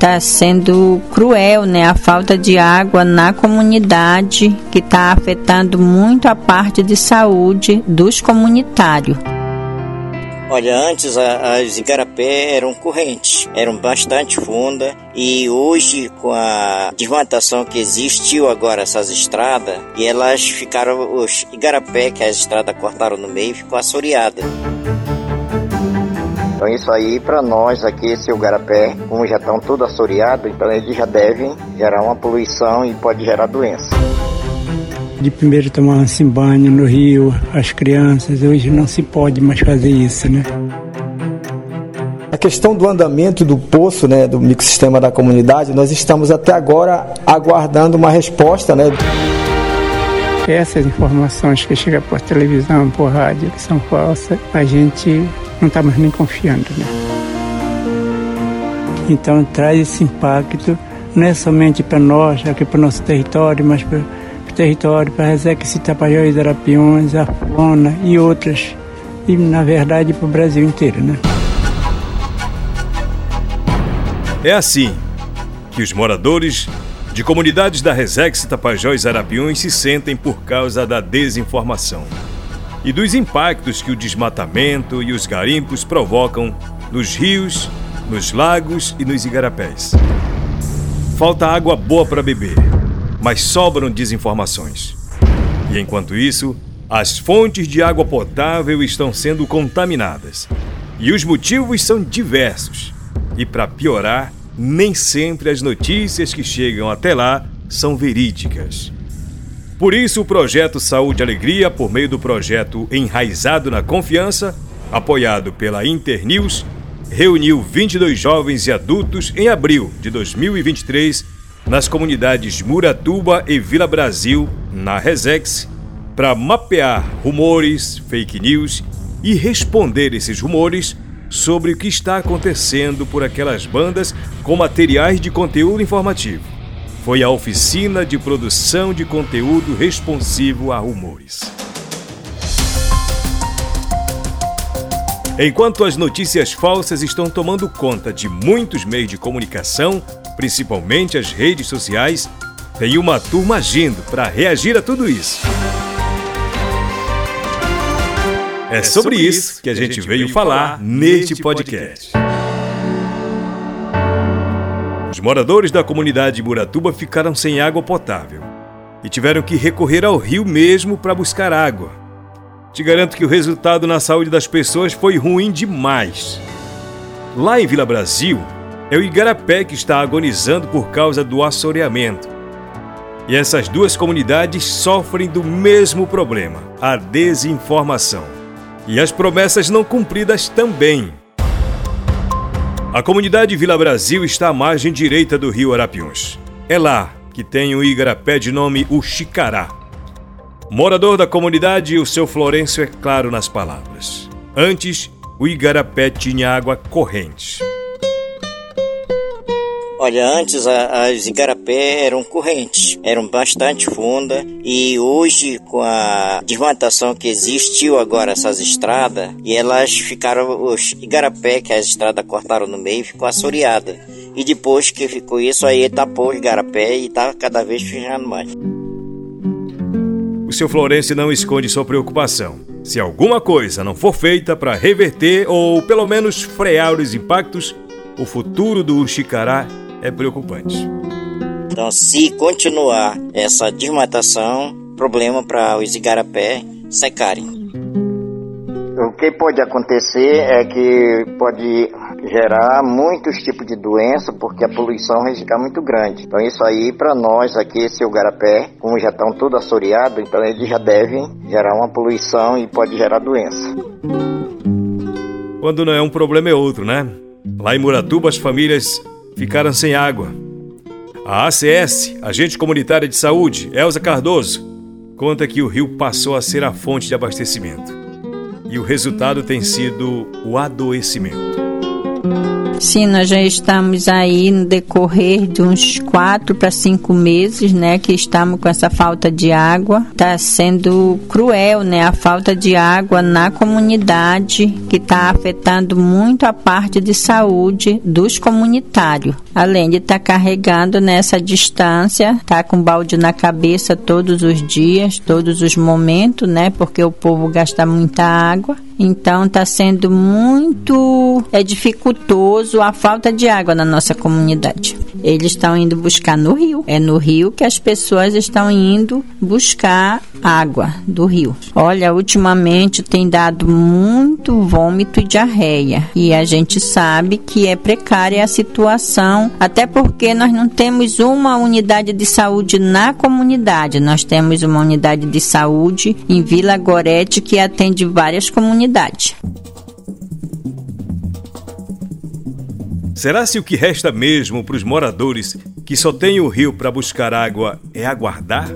está sendo cruel, né? A falta de água na comunidade que está afetando muito a parte de saúde dos comunitários. Olha, antes as igarapé eram correntes, eram bastante fundas e hoje com a desmatação que existiu agora essas estradas e elas ficaram os igarapé que as estradas cortaram no meio ficou assoreada. Então isso aí para nós aqui, esse Ugarapé, como já estão tudo assoreado, então eles já devem gerar uma poluição e pode gerar doença. De primeiro tomar-se banho no rio, as crianças, hoje não se pode mais fazer isso, né? A questão do andamento do poço, né, do microsistema da comunidade, nós estamos até agora aguardando uma resposta, né? Essas informações que chegam por televisão, por rádio, que são falsas, a gente não estamos tá nem confiando. Né? Então traz esse impacto não é somente para nós, aqui para o nosso território, mas para o território, para Resex, Tapajós, Arapiões, Afona e outras. E na verdade para o Brasil inteiro. Né? É assim que os moradores de comunidades da Resex, Tapajós e Arapiões se sentem por causa da desinformação e dos impactos que o desmatamento e os garimpos provocam nos rios, nos lagos e nos igarapés. Falta água boa para beber, mas sobram desinformações. E enquanto isso, as fontes de água potável estão sendo contaminadas. E os motivos são diversos. E para piorar, nem sempre as notícias que chegam até lá são verídicas. Por isso, o projeto Saúde e Alegria, por meio do projeto Enraizado na Confiança, apoiado pela Internews, reuniu 22 jovens e adultos em abril de 2023 nas comunidades Muratuba e Vila Brasil, na Resex, para mapear rumores, fake news e responder esses rumores sobre o que está acontecendo por aquelas bandas com materiais de conteúdo informativo foi a oficina de produção de conteúdo responsivo a rumores. Enquanto as notícias falsas estão tomando conta de muitos meios de comunicação, principalmente as redes sociais, tem uma turma agindo para reagir a tudo isso. É sobre isso que a gente veio falar neste podcast. Os moradores da comunidade Muratuba ficaram sem água potável e tiveram que recorrer ao rio mesmo para buscar água. Te garanto que o resultado na saúde das pessoas foi ruim demais. Lá em Vila Brasil, é o Igarapé que está agonizando por causa do assoreamento. E essas duas comunidades sofrem do mesmo problema, a desinformação. E as promessas não cumpridas também. A comunidade Vila Brasil está à margem direita do rio Arapiuns. É lá que tem o igarapé de nome Uxicará. Morador da comunidade, o seu Florencio é claro nas palavras. Antes, o igarapé tinha água corrente. Olha, antes as igarapé eram correntes, eram bastante fundas e hoje com a desmatação que existiu agora essas estradas e elas ficaram os igarapé que as estradas cortaram no meio ficou assoreada. E depois que ficou isso aí tapou os igarapé e tá cada vez fechando mais. O seu Florencio não esconde sua preocupação. Se alguma coisa não for feita para reverter ou pelo menos frear os impactos, o futuro do Uxicará é preocupante. Então, se continuar essa desmatação, problema para os igarapé secarem. O que pode acontecer é que pode gerar muitos tipos de doença porque a poluição vai ficar muito grande. Então isso aí para nós aqui, esse Ugarapé, como já estão tudo assoreados, então eles já devem gerar uma poluição e pode gerar doença. Quando não é um problema é outro, né? Lá em Muratuba as famílias ficaram sem água. A ACS, Agente Comunitária de Saúde, Elza Cardoso, conta que o rio passou a ser a fonte de abastecimento. E o resultado tem sido o adoecimento. Sim, nós já estamos aí no decorrer de uns quatro para cinco meses, né, que estamos com essa falta de água. Está sendo cruel, né, a falta de água na comunidade, que está afetando muito a parte de saúde dos comunitários. Além de estar tá carregando nessa distância, tá com balde na cabeça todos os dias, todos os momentos, né, porque o povo gasta muita água. Então está sendo muito é dificultoso a falta de água na nossa comunidade. Eles estão indo buscar no rio. É no rio que as pessoas estão indo buscar água do rio. Olha, ultimamente tem dado muito vômito e diarreia. E a gente sabe que é precária a situação, até porque nós não temos uma unidade de saúde na comunidade. Nós temos uma unidade de saúde em Vila Gorete que atende várias comunidades Será se o que resta mesmo para os moradores que só têm o rio para buscar água é aguardar?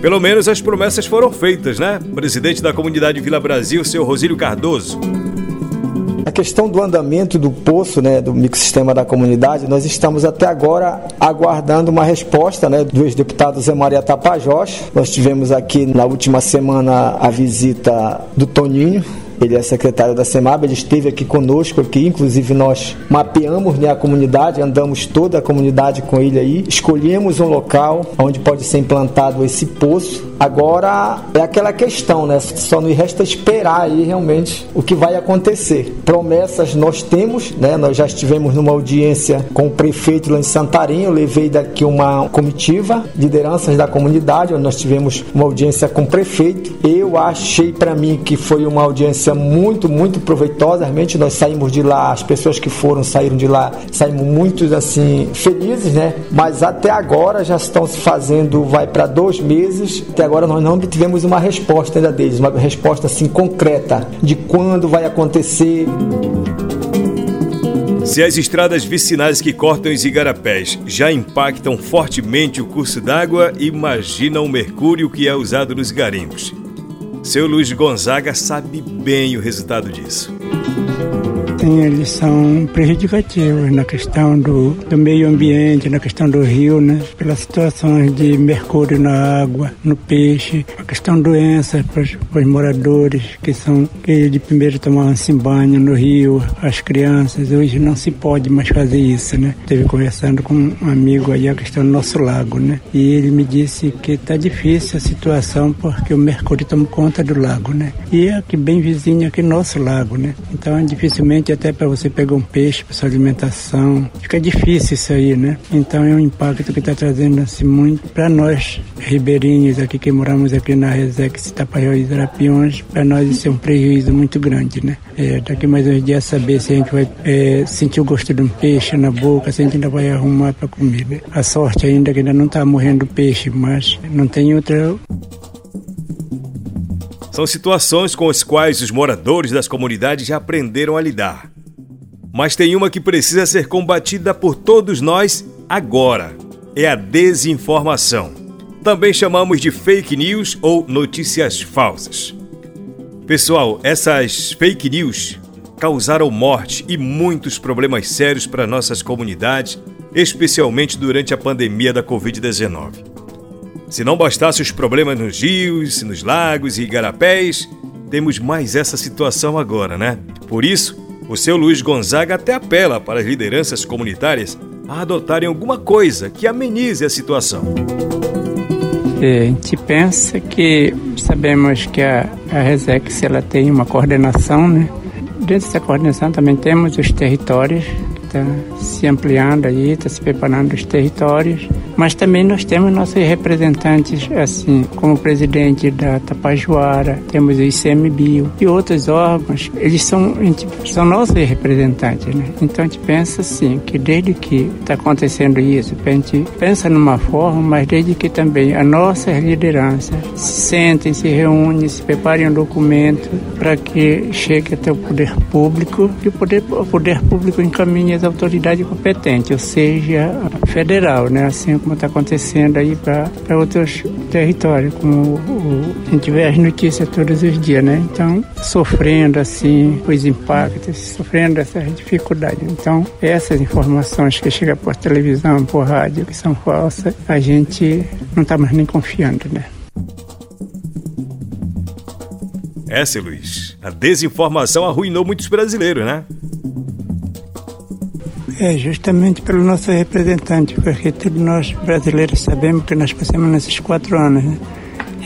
Pelo menos as promessas foram feitas, né? Presidente da comunidade Vila Brasil, seu Rosílio Cardoso. Questão do andamento do poço, né, do microsistema da comunidade, nós estamos até agora aguardando uma resposta né, do ex-deputado Zé Maria Tapajós. Nós tivemos aqui na última semana a visita do Toninho, ele é secretário da SEMAB, ele esteve aqui conosco, aqui, inclusive nós mapeamos né, a comunidade, andamos toda a comunidade com ele aí, escolhemos um local onde pode ser implantado esse poço. Agora é aquela questão, né? Só nos resta esperar aí realmente o que vai acontecer. Promessas nós temos, né? Nós já estivemos numa audiência com o prefeito lá em Santarém, eu levei daqui uma comitiva, lideranças da comunidade, onde nós tivemos uma audiência com o prefeito. Eu achei para mim que foi uma audiência experiência muito, muito proveitosa. Realmente nós saímos de lá, as pessoas que foram saíram de lá, saímos muito assim felizes, né? Mas até agora já estão se fazendo, vai para dois meses. Até agora nós não tivemos uma resposta ainda deles, uma resposta assim concreta de quando vai acontecer. Se as estradas vicinais que cortam os igarapés já impactam fortemente o curso d'água, imagina o mercúrio que é usado nos garimpos. Seu Luiz Gonzaga sabe bem o resultado disso. Eles são prejudicativos na questão do, do meio ambiente, na questão do rio, né? Pelas situações de mercúrio na água, no peixe, a questão doenças para os, para os moradores que são que de primeiro tomavam-se banho no rio, as crianças. Hoje não se pode mais fazer isso, né? Esteve conversando com um amigo aí a questão do nosso lago, né? E ele me disse que está difícil a situação porque o mercúrio toma conta do lago, né? E é aqui bem vizinho aqui nosso lago, né? Então dificilmente até para você pegar um peixe para sua alimentação. Fica difícil isso aí, né? Então é um impacto que está trazendo assim muito para nós ribeirinhos aqui que moramos aqui na Resex Itapaió e Zarapiões, para nós isso é um prejuízo muito grande, né? É, daqui mais uns dias saber se a gente vai é, sentir o gosto de um peixe na boca, se a gente ainda vai arrumar para comer. Né? A sorte ainda é que ainda não está morrendo peixe, mas não tem outra são situações com as quais os moradores das comunidades já aprenderam a lidar. Mas tem uma que precisa ser combatida por todos nós agora: é a desinformação. Também chamamos de fake news ou notícias falsas. Pessoal, essas fake news causaram morte e muitos problemas sérios para nossas comunidades, especialmente durante a pandemia da Covid-19. Se não bastasse os problemas nos rios, nos lagos e igarapés, temos mais essa situação agora, né? Por isso, o seu Luiz Gonzaga até apela para as lideranças comunitárias a adotarem alguma coisa que amenize a situação. É, a gente pensa que sabemos que a, a Resex ela tem uma coordenação, né? Dentro dessa coordenação também temos os territórios que estão tá se ampliando aí, está se preparando os territórios mas também nós temos nossos representantes, assim, como o presidente da Tapajoara, temos o ICMBio e outros órgãos, eles são, são nossos representantes, né? Então a gente pensa assim, que desde que está acontecendo isso, a gente pensa numa forma, mas desde que também a nossa liderança se sentem, se reúnem, se preparem um documento para que chegue até o poder público e o poder, o poder público encaminhe as autoridades competentes, ou seja, federal, né? Assim como está acontecendo aí para outros territórios, como o, a gente vê as notícias todos os dias, né? Então, sofrendo assim os impactos, sofrendo essas dificuldades. Então, essas informações que chegam por televisão, por rádio, que são falsas, a gente não está mais nem confiando, né? É, seu Luiz, a desinformação arruinou muitos brasileiros, né? É, justamente pelo nosso representante, porque todos nós brasileiros sabemos que nós passamos nesses quatro anos, né?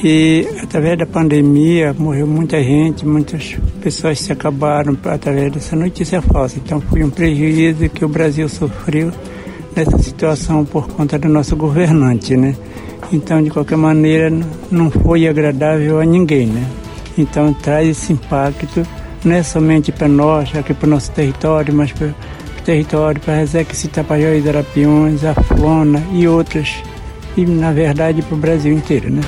E através da pandemia morreu muita gente, muitas pessoas se acabaram através dessa notícia falsa. Então foi um prejuízo que o Brasil sofreu nessa situação por conta do nosso governante, né? Então, de qualquer maneira, não foi agradável a ninguém, né? Então traz esse impacto não é somente para nós, aqui para o nosso território, mas para território para Resex, Tapajós, Arapiões, Afona e outras, e na verdade para o Brasil inteiro, né?